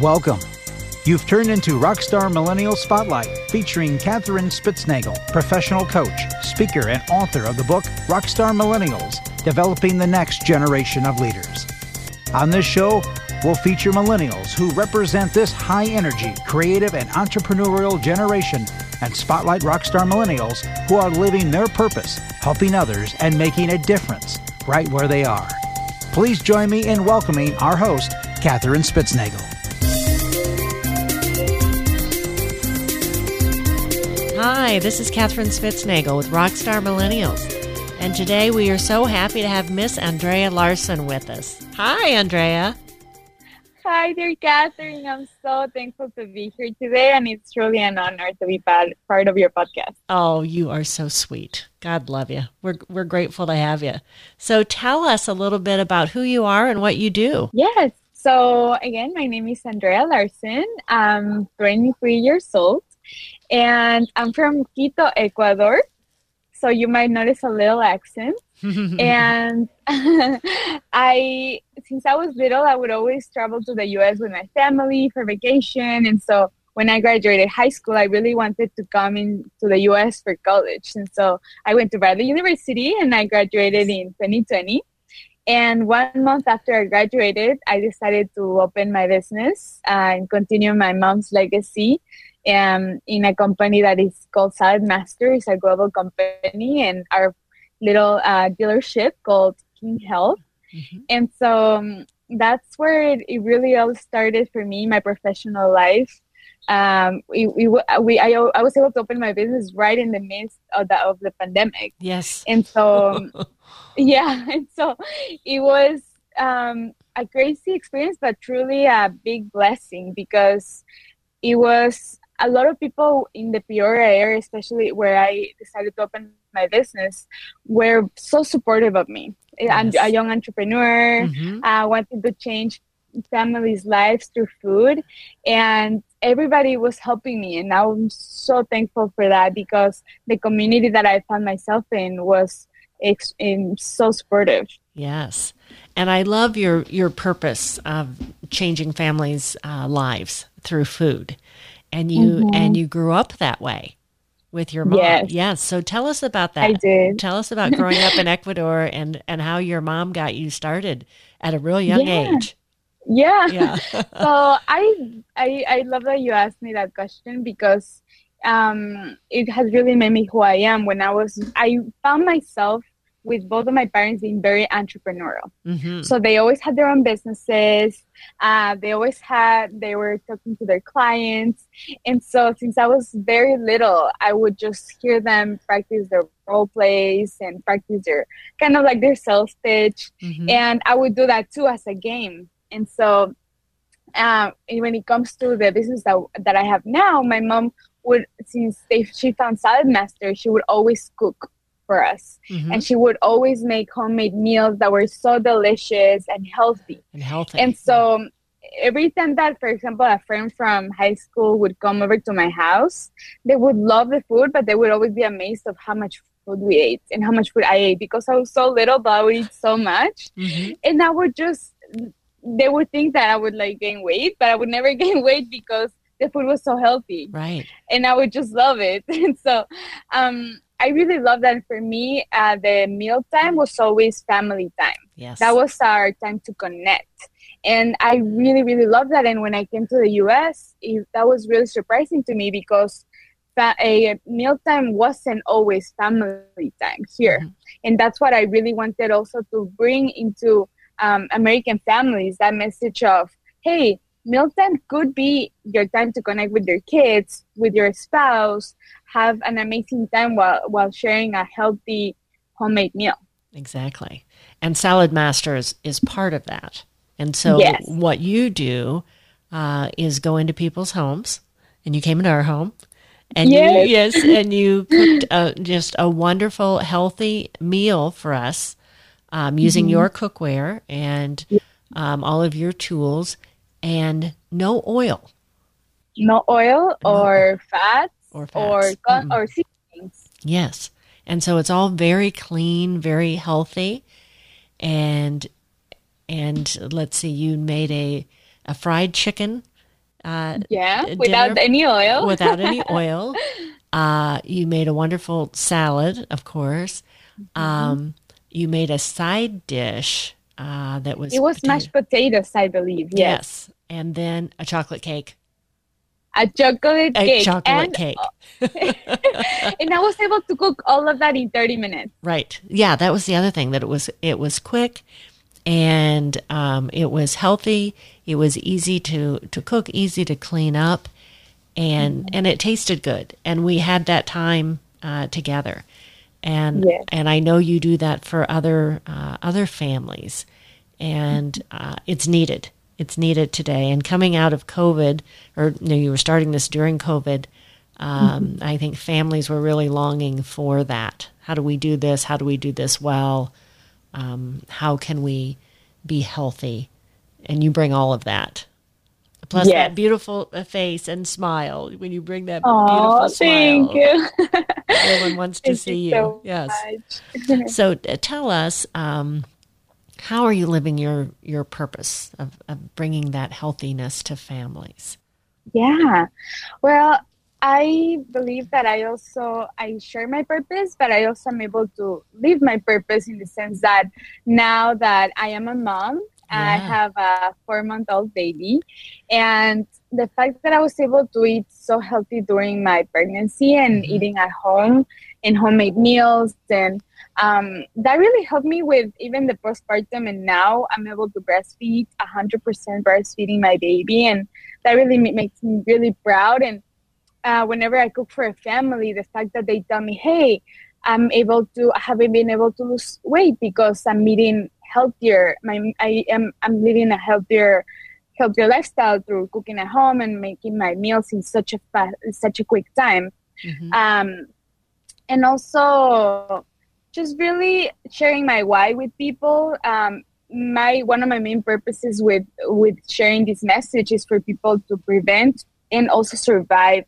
Welcome. You've turned into Rockstar Millennial Spotlight, featuring Katherine Spitznagel, professional coach, speaker, and author of the book Rockstar Millennials Developing the Next Generation of Leaders. On this show, we'll feature millennials who represent this high energy, creative, and entrepreneurial generation and spotlight rockstar millennials who are living their purpose, helping others, and making a difference right where they are. Please join me in welcoming our host, Katherine Spitznagel. Hi, this is Katherine Spitznagel with Rockstar Millennials. And today we are so happy to have Miss Andrea Larson with us. Hi, Andrea. Hi there, Katherine. I'm so thankful to be here today, and it's truly an honor to be part of your podcast. Oh, you are so sweet. God love you. We're, we're grateful to have you. So tell us a little bit about who you are and what you do. Yes. So, again, my name is Andrea Larson. I'm 23 years old and I'm from Quito, Ecuador. So you might notice a little accent. and I, since I was little, I would always travel to the US with my family for vacation. And so when I graduated high school, I really wanted to come into the US for college. And so I went to Bradley University and I graduated in 2020. And one month after I graduated, I decided to open my business uh, and continue my mom's legacy um, in a company that is called Saladmaster. It's a global company, and our little uh, dealership called King Health. Mm-hmm. And so um, that's where it, it, really all started for me, my professional life. Um, we, we, we I, I was able to open my business right in the midst of the, of the pandemic. Yes. And so, yeah, and so it was um, a crazy experience, but truly a big blessing because it was a lot of people in the Peoria area, especially where I decided to open my business, were so supportive of me. Yes. I'm a young entrepreneur, mm-hmm. uh, wanting to change families' lives through food, and everybody was helping me. And now I'm so thankful for that because the community that I found myself in was ex- in so supportive. Yes, and I love your your purpose of changing families' uh, lives through food and you mm-hmm. and you grew up that way with your mom. Yes. yes. So tell us about that. I did. Tell us about growing up in Ecuador and and how your mom got you started at a real young yeah. age. Yeah. yeah. so I, I I love that you asked me that question because um, it has really made me who I am. When I was, I found myself with both of my parents being very entrepreneurial. Mm-hmm. So they always had their own businesses. Uh, they always had, they were talking to their clients. And so since I was very little, I would just hear them practice their role plays and practice their kind of like their sales pitch. Mm-hmm. And I would do that too as a game. And so uh, when it comes to the business that, that I have now, my mom would, since they, she found Saladmaster, she would always cook for us. Mm-hmm. And she would always make homemade meals that were so delicious and healthy. And healthy. And so every time that, for example, a friend from high school would come over to my house, they would love the food, but they would always be amazed of how much food we ate and how much food I ate because I was so little, but I would eat so much. Mm-hmm. And I would just, they would think that I would like gain weight, but I would never gain weight because the food was so healthy. Right. And I would just love it. And so, um, I really love that. For me, uh, the meal time was always family time. Yes, that was our time to connect, and I really, really love that. And when I came to the U.S., it, that was really surprising to me because fa- a mealtime wasn't always family time here, mm-hmm. and that's what I really wanted also to bring into um, American families. That message of, hey, mealtime could be your time to connect with your kids, with your spouse, have an amazing time while while sharing a healthy homemade meal. Exactly. And Saladmasters is part of that. And so yes. what you do uh, is go into people's homes, and you came into our home, and yes, you, yes and you cooked a, just a wonderful, healthy meal for us um, using mm-hmm. your cookware and um, all of your tools and no oil. No oil or fats or fats. or mm or seasonings. Yes. And so it's all very clean, very healthy. And and let's see, you made a a fried chicken Uh, yeah, without any oil. without any oil. Uh, you made a wonderful salad, of course. Mm-hmm. Um, you made a side dish uh, that was it was potato- mashed potatoes, I believe. Yes. yes, and then a chocolate cake. A chocolate a cake. chocolate and, cake. and I was able to cook all of that in 30 minutes. Right. Yeah, that was the other thing that it was it was quick and um, it was healthy. It was easy to to cook, easy to clean up, and mm-hmm. and it tasted good. And we had that time uh, together. And yes. and I know you do that for other uh, other families, and uh, it's needed. It's needed today. And coming out of COVID, or you, know, you were starting this during COVID, um, mm-hmm. I think families were really longing for that. How do we do this? How do we do this well? Um, how can we be healthy? And you bring all of that. Plus yes. that beautiful uh, face and smile when you bring that Aww, beautiful smile. Thank you. Everyone wants to see you. So yes. so uh, tell us, um, how are you living your your purpose of, of bringing that healthiness to families? Yeah. Well, I believe that I also I share my purpose, but I also am able to live my purpose in the sense that now that I am a mom, yeah. I have a four month old baby, and the fact that I was able to eat so healthy during my pregnancy and mm-hmm. eating at home and homemade meals and um, that really helped me with even the postpartum and now i'm able to breastfeed 100% breastfeeding my baby and that really makes me really proud and uh, whenever I cook for a family, the fact that they tell me, "Hey, I'm able to, I haven't been able to lose weight because I'm eating healthier. My, I am, I'm living a healthier, healthier lifestyle through cooking at home and making my meals in such a fast, such a quick time. Mm-hmm. Um, and also just really sharing my why with people. Um, my one of my main purposes with with sharing this message is for people to prevent and also survive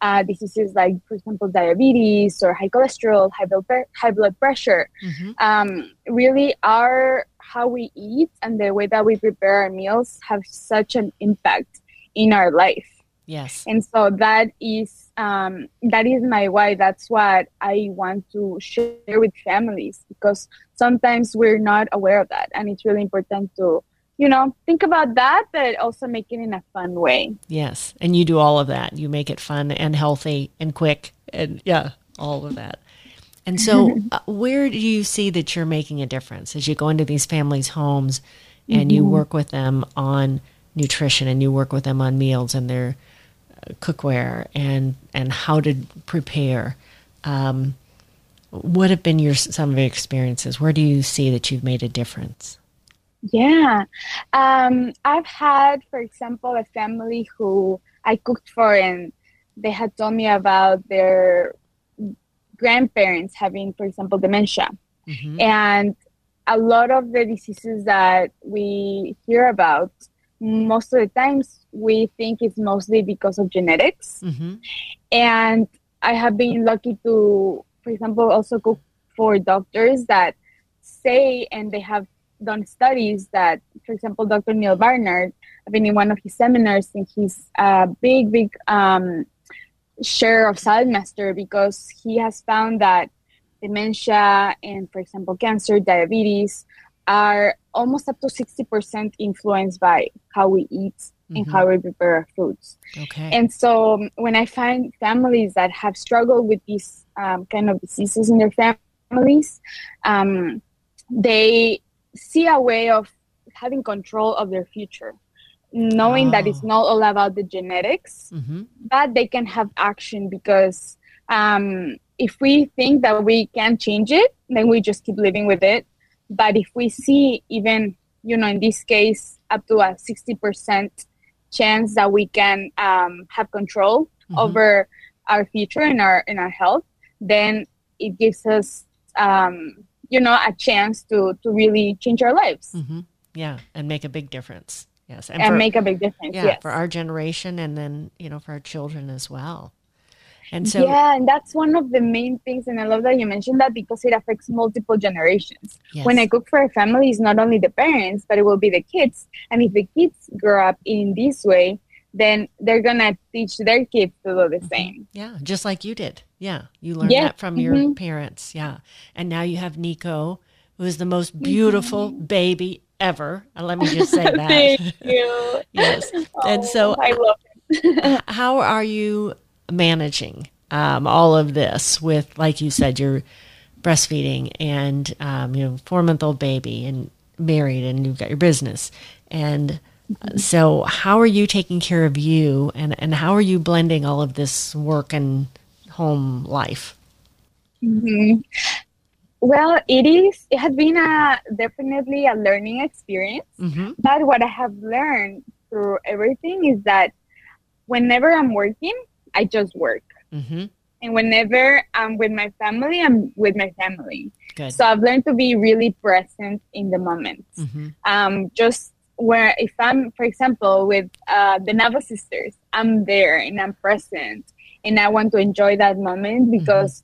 uh, diseases like, for example, diabetes or high cholesterol, high blood, high blood pressure. Mm-hmm. Um, really, our how we eat and the way that we prepare our meals have such an impact in our life. Yes, and so that is um, that is my why. That's what I want to share with families because sometimes we're not aware of that, and it's really important to you know, think about that, but also make it in a fun way. Yes. And you do all of that. You make it fun and healthy and quick and yeah, all of that. And so, uh, where do you see that you're making a difference as you go into these families' homes and mm-hmm. you work with them on nutrition and you work with them on meals and their uh, cookware and and how to prepare? Um, what have been your some of your experiences? Where do you see that you've made a difference? Yeah. Um, I've had, for example, a family who I cooked for, and they had told me about their grandparents having, for example, dementia. Mm-hmm. And a lot of the diseases that we hear about, most of the times we think it's mostly because of genetics. Mm-hmm. And I have been lucky to, for example, also cook for doctors that say and they have done studies that, for example, Dr. Neal Barnard, I've been in one of his seminars, and he's a big, big um, share of Saladmaster because he has found that dementia and, for example, cancer, diabetes are almost up to 60% influenced by how we eat mm-hmm. and how we prepare our foods. Okay. And so um, when I find families that have struggled with these um, kind of diseases in their families, um, they see a way of having control of their future knowing oh. that it's oh. not all about the genetics mm-hmm. but they can have action because um, if we think that we can change it then we just keep living with it but if we see even you know in this case up to a 60% chance that we can um, have control mm-hmm. over our future and our and our health then it gives us um, you know a chance to to really change our lives mm-hmm. yeah and make a big difference yes and, and for, make a big difference yeah yes. for our generation and then you know for our children as well and so yeah and that's one of the main things and i love that you mentioned that because it affects multiple generations yes. when i cook for a family it's not only the parents but it will be the kids and if the kids grow up in this way then they're gonna teach their kids to do the mm-hmm. same. Yeah, just like you did. Yeah, you learned Yeah. that from your Mhm. parents. Yeah, and now you have Nico, who is the most mm-hmm. beautiful baby ever. And let me just say that. Thank you. yes, and so Oh, I love it. how are you managing um, all of this with, like you said, your breastfeeding and um, you know four month old baby and married and you've got your business and uh, so how are you taking care of you and and how are you blending all of this work and home life Mhm. Well, it is. It has been a definitely a learning experience. mm-hmm. But what I have learned through everything is that whenever I'm working, I just work. Mm-hmm. And whenever I'm with my family, I'm with my family. good So I've learned to be really present in the moment. mm-hmm. Um, just where, if I'm, for example, with uh, the Nava sisters, I'm there and I'm present and I want to enjoy that moment because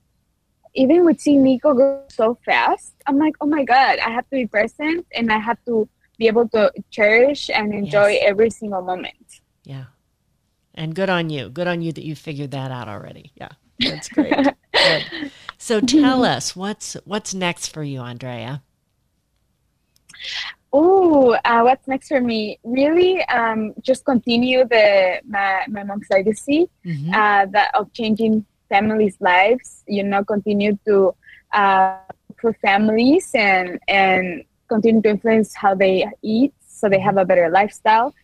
even with seeing Nico go so fast, I'm like, oh my God, I have to be present and I have to be able to cherish and enjoy Yes. every single moment. yeah and good on you good on you that you figured that out already yeah that's great so tell us what's what's next for you andrea Oh, uh, what's next for me? Really, um, just continue the my, my mom's legacy Mhm. uh, that of changing families' lives. You know, continue to uh, for families and and continue to influence how they eat, so they have a better lifestyle,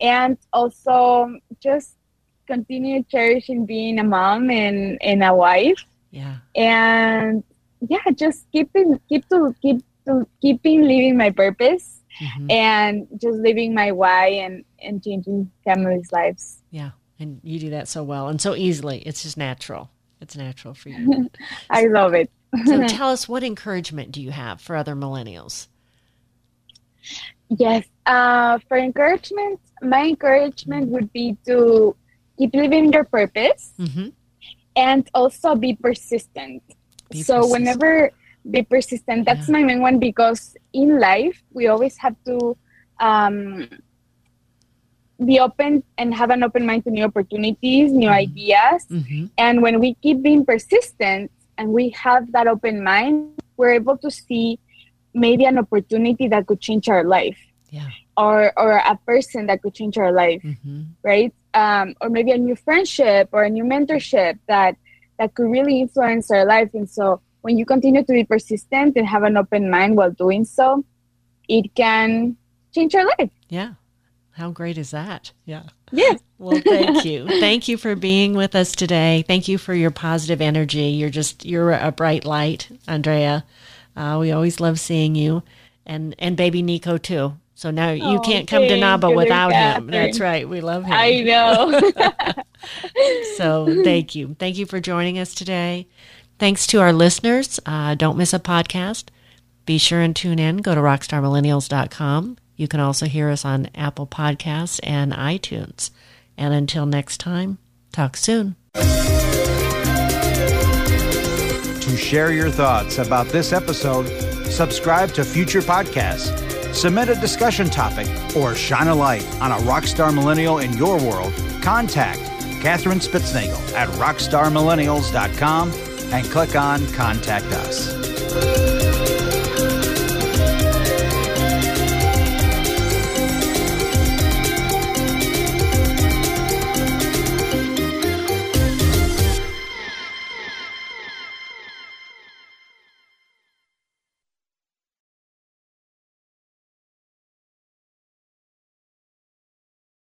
and also just continue cherishing being a mom and, and a wife, yeah and yeah, just keeping keep to keep to keeping living my purpose Mhm. and just living my why and and changing families' lives. Yeah, and you do that so well and so easily. It's just natural. It's natural for you. I love it. so tell us what encouragement do you have for other millennials? Yes. Uh, for encouragement, my encouragement would be to keep living your purpose Mm-hmm. and also be persistent. Be so persistent. whenever be persistent, that's Yeah. my main one because in life we always have to um, be open and have an open mind to new opportunities, new Mhm. ideas, Mm-hmm. And when we keep being persistent and we have that open mind, we're able to see maybe an opportunity that could change our life Yeah. or, or a person that could change our life, Mm-hmm. right? Um, or maybe a new friendship or a new mentorship that, that could really influence our life. And so when you continue to be persistent and have an open mind while doing so, it can change your life. Yeah. How great is that? Yeah. Yes. Well, thank you. thank you for being with us today. Thank you for your positive energy. You're just you're a bright light, Andrea. Uh, we always love seeing you, and and baby Nico too. So now you Oh, can't come to Naba you, without him. That's right. We love him. I know. So thank you. Thank you for joining us today. Thanks to our listeners. Uh, don't miss a podcast. Be sure and tune in. Go to rockstarmillennials.com. You can also hear us on Apple Podcasts and iTunes. And until next time, talk soon. To share your thoughts about this episode, subscribe to future podcasts, submit a discussion topic, or shine a light on a rockstar millennial in your world, contact Katherine Spitznagel at rockstarmillennials.com and click on Contact Us.